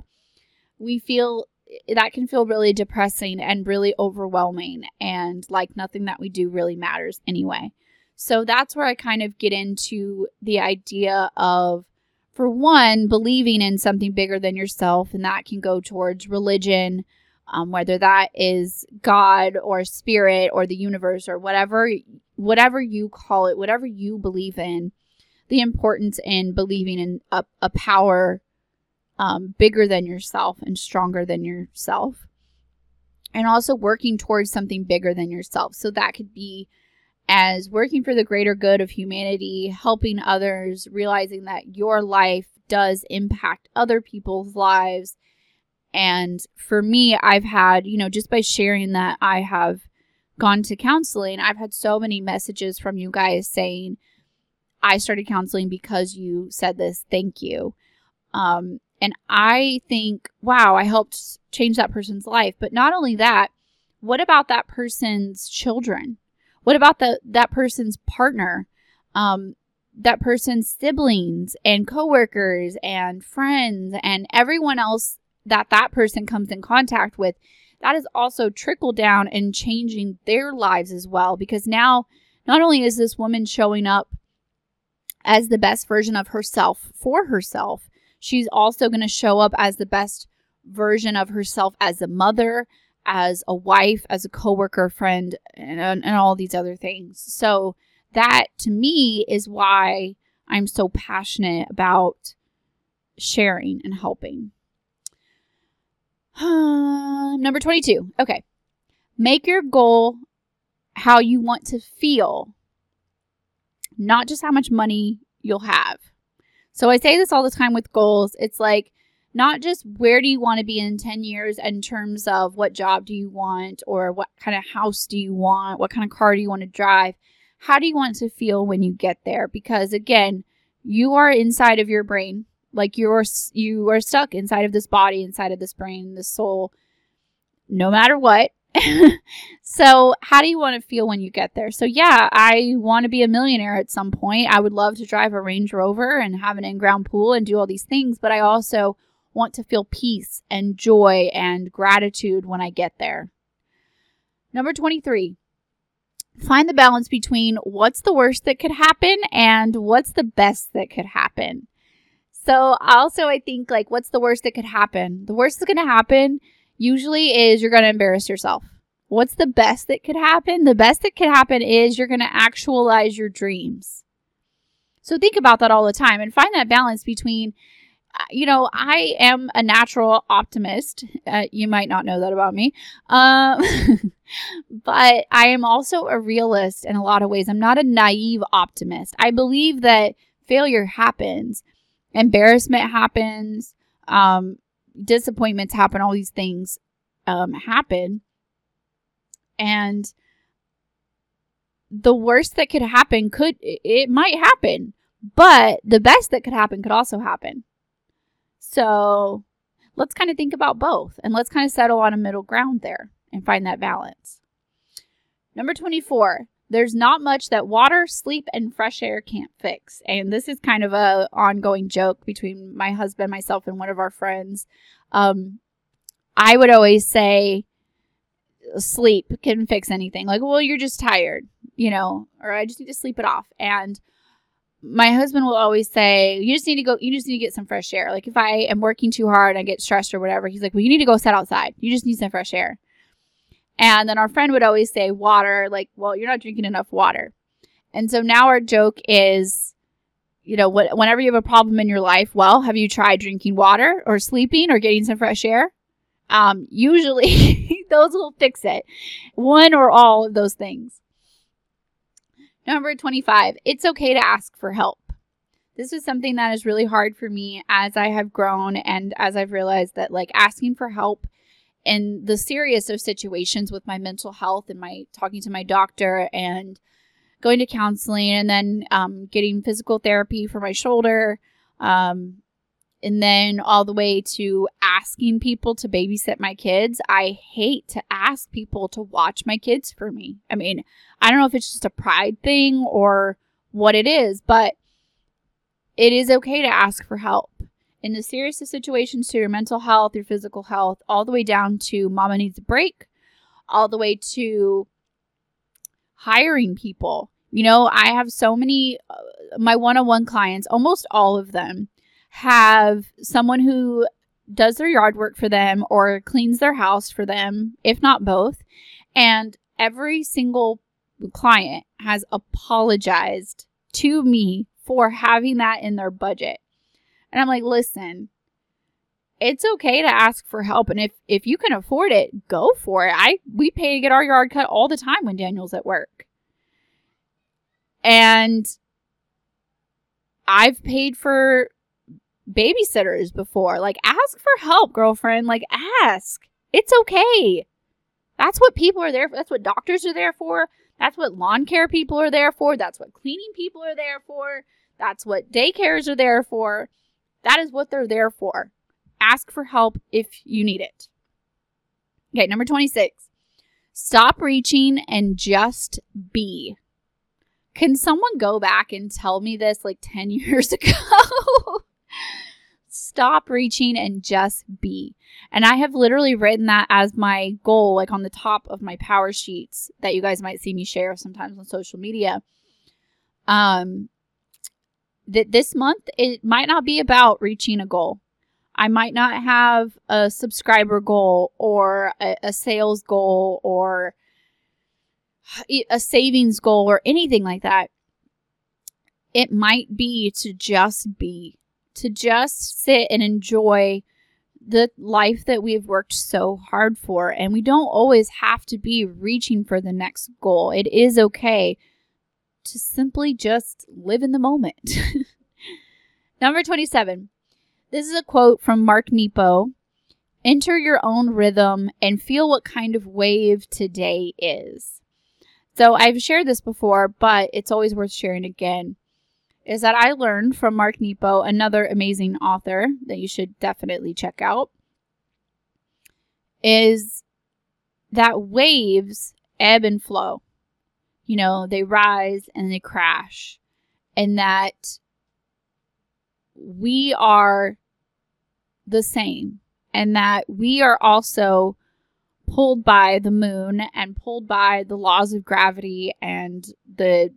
we feel that can feel really depressing and really overwhelming and like nothing that we do really matters anyway. So that's where I kind of get into the idea of for one, believing in something bigger than yourself, and that can go towards religion, um, whether that is God or spirit or the universe or whatever, whatever you call it, whatever you believe in. The importance in believing in a, a power um, bigger than yourself and stronger than yourself, and also working towards something bigger than yourself. So that could be as working for the greater good of humanity, helping others, realizing that your life does impact other people's lives. And for me, I've had, you know, just by sharing that I have gone to counseling, I've had so many messages from you guys saying, I started counseling because you said this. Thank you. Um, and I think, wow, I helped change that person's life. But not only that, what about that person's children? What about the that person's partner? Um, that person's siblings and coworkers and friends and everyone else that that person comes in contact with that is also trickle down and changing their lives as well because now not only is this woman showing up as the best version of herself for herself she's also going to show up as the best version of herself as a mother as a wife, as a coworker, friend, and, and all these other things. So that to me is why I'm so passionate about sharing and helping. Number 22. Okay. Make your goal how you want to feel, not just how much money you'll have. So I say this all the time with goals. It's like not just where do you want to be in 10 years in terms of what job do you want or what kind of house do you want, what kind of car do you want to drive. How do you want to feel when you get there? Because again, you are inside of your brain Like you're you are stuck inside of this body, inside of this brain, this soul, no matter what. so, how do you want to feel when you get there? So, yeah, I want to be a millionaire at some point. I would love to drive a Range Rover and have an in-ground pool and do all these things, but I also want to feel peace and joy and gratitude when I get there. Number 23. Find the balance between what's the worst that could happen and what's the best that could happen. So also I think like what's the worst that could happen? The worst that's going to happen usually is you're going to embarrass yourself. What's the best that could happen? The best that could happen is you're going to actualize your dreams. So think about that all the time and find that balance between you know, I am a natural optimist. Uh, you might not know that about me. Um, but I am also a realist in a lot of ways. I'm not a naive optimist. I believe that failure happens, embarrassment happens, um, disappointments happen, all these things um, happen. And the worst that could happen could, it might happen, but the best that could happen could also happen. So let's kind of think about both and let's kind of settle on a middle ground there and find that balance. Number 24, there's not much that water, sleep, and fresh air can't fix. And this is kind of a ongoing joke between my husband, myself, and one of our friends. Um, I would always say, sleep can fix anything. Like, well, you're just tired, you know, or I just need to sleep it off. And my husband will always say, you just need to go, you just need to get some fresh air. Like, if I am working too hard, and I get stressed or whatever, he's like, well, you need to go sit outside. You just need some fresh air. And then our friend would always say, water, like, well, you're not drinking enough water. And so now our joke is, you know, wh- whenever you have a problem in your life, well, have you tried drinking water or sleeping or getting some fresh air? Um, usually those will fix it. One or all of those things. Number 25, it's okay to ask for help. This is something that is really hard for me as I have grown and as I've realized that like asking for help in the serious of situations with my mental health and my talking to my doctor and going to counseling and then um, getting physical therapy for my shoulder um, and then all the way to asking people to babysit my kids i hate to ask people to watch my kids for me i mean i don't know if it's just a pride thing or what it is but it is okay to ask for help in the serious of situations to your mental health, your physical health, all the way down to mama needs a break, all the way to hiring people. You know, I have so many, uh, my one on one clients, almost all of them have someone who does their yard work for them or cleans their house for them, if not both. And every single client has apologized to me for having that in their budget. And I'm like, listen, it's okay to ask for help. And if, if you can afford it, go for it. I, we pay to get our yard cut all the time when Daniel's at work. And I've paid for babysitters before. Like, ask for help, girlfriend. Like, ask. It's okay. That's what people are there for. That's what doctors are there for. That's what lawn care people are there for. That's what cleaning people are there for. That's what daycares are there for. That is what they're there for. Ask for help if you need it. Okay, number 26. Stop reaching and just be. Can someone go back and tell me this like 10 years ago? Stop reaching and just be. And I have literally written that as my goal, like on the top of my power sheets that you guys might see me share sometimes on social media. Um, that this month it might not be about reaching a goal. I might not have a subscriber goal or a, a, sales goal or a savings goal or anything like that. It might be to just be, to just sit and enjoy the life that we've worked so hard for. And we don't always have to be reaching for the next goal. It is okay to simply just live in the moment. Number 27. This is a quote from Mark Nepo. Enter your own rhythm and feel what kind of wave today is. So I've shared this before, but it's always worth sharing again. Is that I learned from Mark Nepo, another amazing author that you should definitely check out, is that waves ebb and flow. You know, they rise and they crash. And that we are the same. And that we are also pulled by the moon and pulled by the laws of gravity and the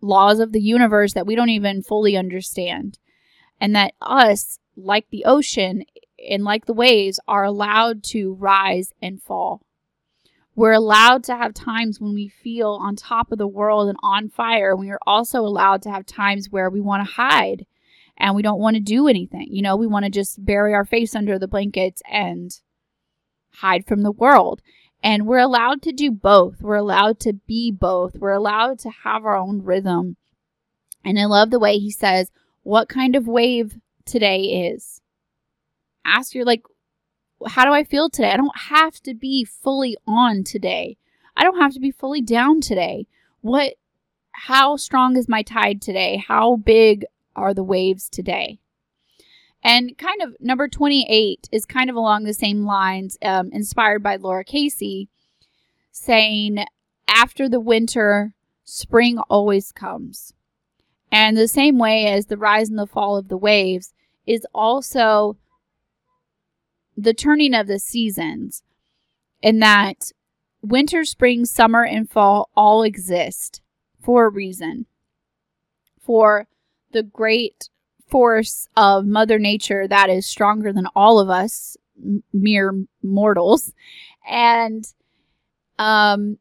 laws of the universe that we don't even fully understand. And that us, like the ocean and like the waves, are allowed to rise and fall. We're allowed to have times when we feel on top of the world and on fire. We are also allowed to have times where we want to hide and we don't want to do anything. You know, we want to just bury our face under the blankets and hide from the world. And we're allowed to do both. We're allowed to be both. We're allowed to have our own rhythm. And I love the way he says, what kind of wave today is. Ask your, like, how do I feel today? I don't have to be fully on today. I don't have to be fully down today. What, how strong is my tide today? How big are the waves today? And kind of number 28 is kind of along the same lines, um, inspired by Lara Casey, saying, After the winter, spring always comes. And the same way as the rise and the fall of the waves is also the turning of the seasons, in that winter, spring, summer, and fall all exist for a reason. For the great force of Mother Nature that is stronger than all of us, m- mere mortals, and um,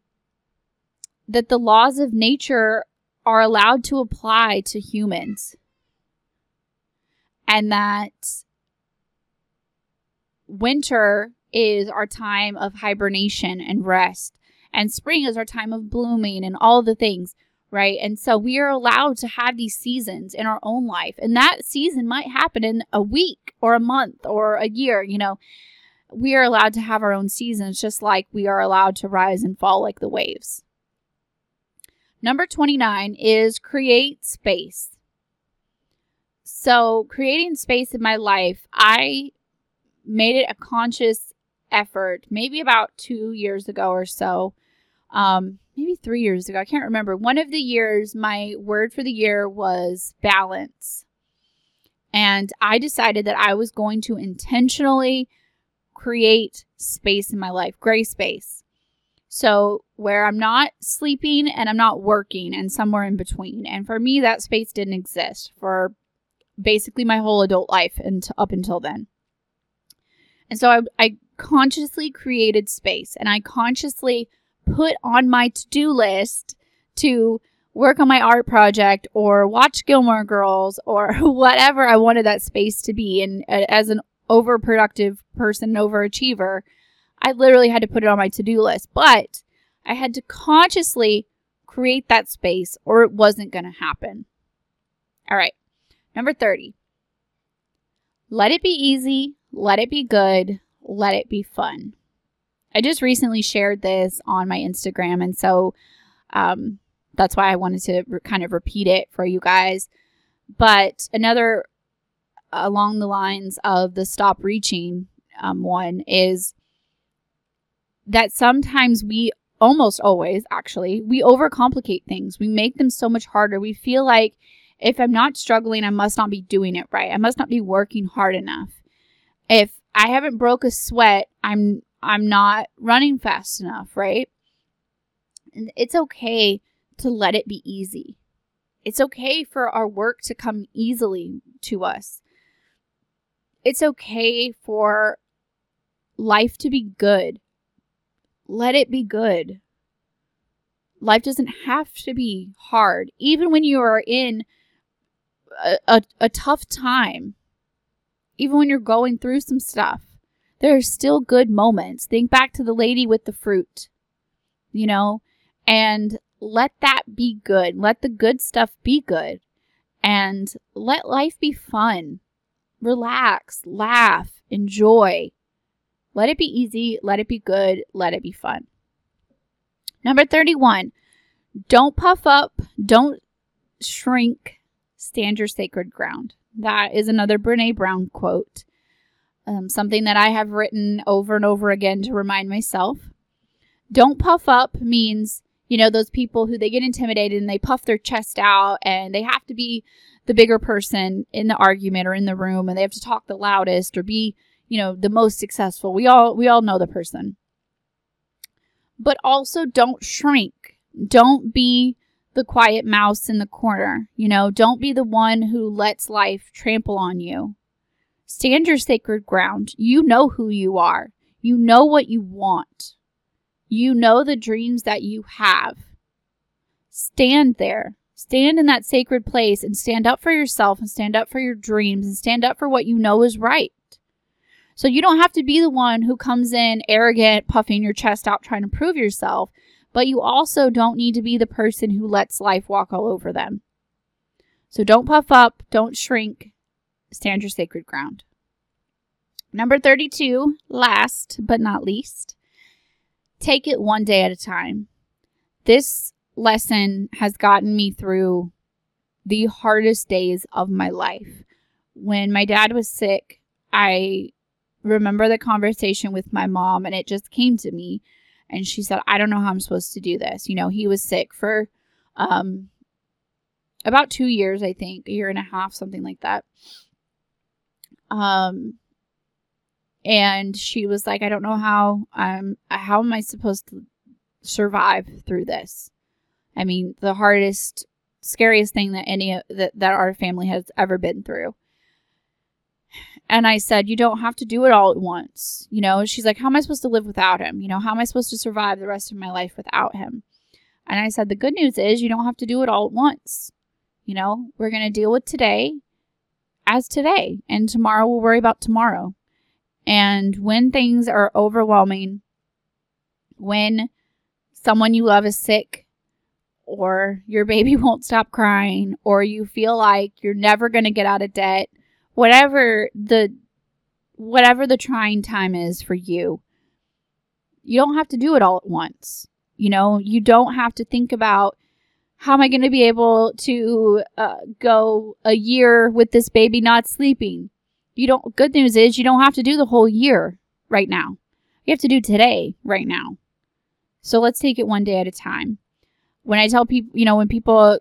that the laws of nature are allowed to apply to humans, and that winter is our time of hibernation and rest, and spring is our time of blooming and all the things right? And so we are allowed to have these seasons in our own life. And that season might happen in a week or a month or a year, you know. We are allowed to have our own seasons just like we are allowed to rise and fall like the waves. Number 29 is create space. So, creating space in my life, I made it a conscious effort maybe about two years ago or so. Um, maybe three years ago. I can't remember. One of the years, my word for the year was balance. And I decided that I was going to intentionally create space in my life, gray space. So, where I'm not sleeping and I'm not working and somewhere in between. And for me, that space didn't exist for basically my whole adult life and up until then. And so I, I consciously created space and I consciously put on my to do list to work on my art project or watch Gilmore Girls or whatever I wanted that space to be. And as an overproductive person, overachiever, I literally had to put it on my to do list. But I had to consciously create that space or it wasn't going to happen. All right. Number 30. Let it be easy. Let it be good. Let it be fun. I just recently shared this on my Instagram, and so um, that's why I wanted to re- kind of repeat it for you guys. But another along the lines of the stop reaching um, one is that sometimes we almost always actually we overcomplicate things. We make them so much harder. We feel like if i'm not struggling i must not be doing it right. I must not be working hard enough. If i haven't broke a sweat i'm I'm not running fast enough, right? And it's okay to let it be easy. It's okay for our work to come easily to us. It's okay for life to be good. Let it be good. Life doesn't have to be hard. Even when you are in a, a, a tough time, even when you're going through some stuff, there are still good moments. Think back to the lady with the fruit, you know, and let that be good. Let the good stuff be good. And let life be fun. Relax, laugh, enjoy. Let it be easy. Let it be good. Let it be fun. Number 31 don't puff up, don't shrink, stand your sacred ground. That is another Brene Brown quote. Um, something that I have written over and over again to remind myself. Don't puff up means, you know, those people who they get intimidated and they puff their chest out and they have to be the bigger person in the argument or in the room and they have to talk the loudest or be, you know, the most successful. We all we all know the person. But also don't shrink. Don't be the quiet mouse in the corner. You know, don't be the one who lets life trample on you. Stand your sacred ground. You know who you are. You know what you want. You know the dreams that you have. Stand there. Stand in that sacred place and stand up for yourself and stand up for your dreams and stand up for what you know is right. So you don't have to be the one who comes in arrogant, puffing your chest out, trying to prove yourself, but you also don't need to be the person who lets life walk all over them. So don't puff up, don't shrink, stand your sacred ground. Number 32, last but not least, take it one day at a time. This lesson has gotten me through the hardest days of my life. When my dad was sick, I remember the conversation with my mom, and it just came to me. And she said, I don't know how I'm supposed to do this. You know, he was sick for um, about two years, I think, a year and a half, something like that. Um, and she was like, I don't know how um how am I supposed to survive through this? I mean, the hardest, scariest thing that any that that our family has ever been through. And I said, You don't have to do it all at once. You know, she's like, How am I supposed to live without him? You know, how am I supposed to survive the rest of my life without him? And I said, The good news is you don't have to do it all at once. You know, we're going to deal with today as today, and tomorrow we'll worry about tomorrow. And when things are overwhelming, when someone you love is sick, or your baby won't stop crying, or you feel like you're never going to get out of debt, whatever the whatever the trying time is for you, you don't have to do it all at once. You know, you don't have to think about how am I going to be able to uh, go a year with this baby not sleeping? You don't, good news is you don't have to do the whole year right now. You have to do today right now. So let's take it one day at a time. When I tell people, you know, when people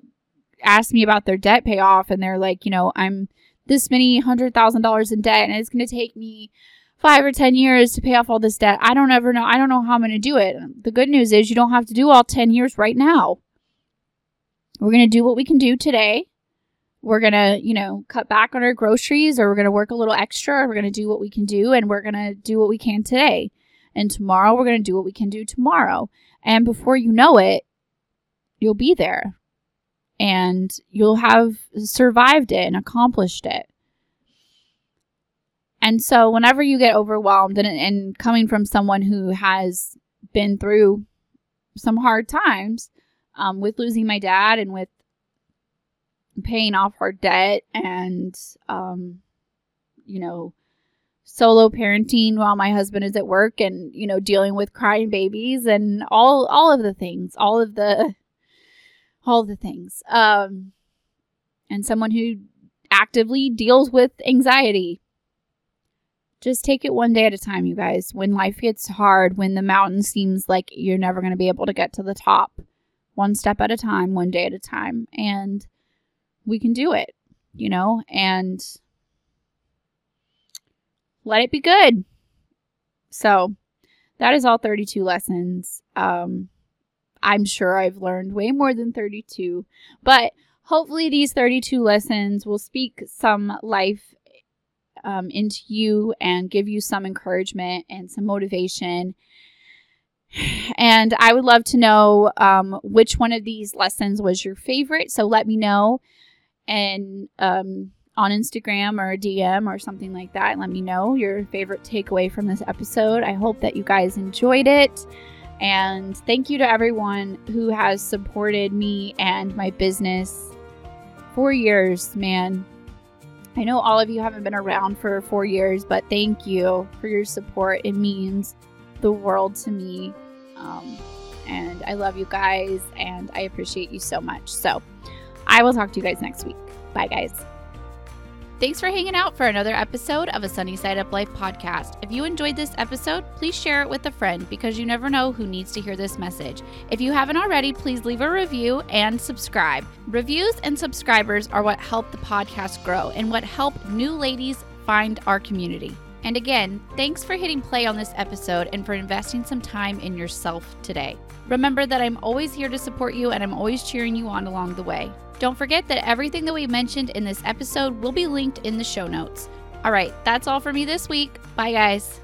ask me about their debt payoff and they're like, you know, I'm this many hundred thousand dollars in debt and it's going to take me five or 10 years to pay off all this debt. I don't ever know. I don't know how I'm going to do it. The good news is you don't have to do all 10 years right now. We're going to do what we can do today we're going to, you know, cut back on our groceries or we're going to work a little extra. We're going to do what we can do and we're going to do what we can today. And tomorrow we're going to do what we can do tomorrow. And before you know it, you'll be there and you'll have survived it and accomplished it. And so, whenever you get overwhelmed, and, and coming from someone who has been through some hard times um, with losing my dad and with paying off our debt and um you know solo parenting while my husband is at work and you know dealing with crying babies and all all of the things all of the all the things. Um and someone who actively deals with anxiety. Just take it one day at a time you guys. When life gets hard when the mountain seems like you're never going to be able to get to the top one step at a time one day at a time and we can do it, you know, and let it be good. So that is all 32 lessons. Um, I'm sure I've learned way more than 32, but hopefully these 32 lessons will speak some life um, into you and give you some encouragement and some motivation. And I would love to know um, which one of these lessons was your favorite. So let me know and um, on Instagram or DM or something like that. Let me know your favorite takeaway from this episode. I hope that you guys enjoyed it. And thank you to everyone who has supported me and my business for years, man. I know all of you haven't been around for four years, but thank you for your support. It means the world to me. Um, and I love you guys and I appreciate you so much. So, I will talk to you guys next week. Bye, guys. Thanks for hanging out for another episode of a Sunny Side Up Life podcast. If you enjoyed this episode, please share it with a friend because you never know who needs to hear this message. If you haven't already, please leave a review and subscribe. Reviews and subscribers are what help the podcast grow and what help new ladies find our community. And again, thanks for hitting play on this episode and for investing some time in yourself today. Remember that I'm always here to support you and I'm always cheering you on along the way. Don't forget that everything that we mentioned in this episode will be linked in the show notes. All right, that's all for me this week. Bye, guys.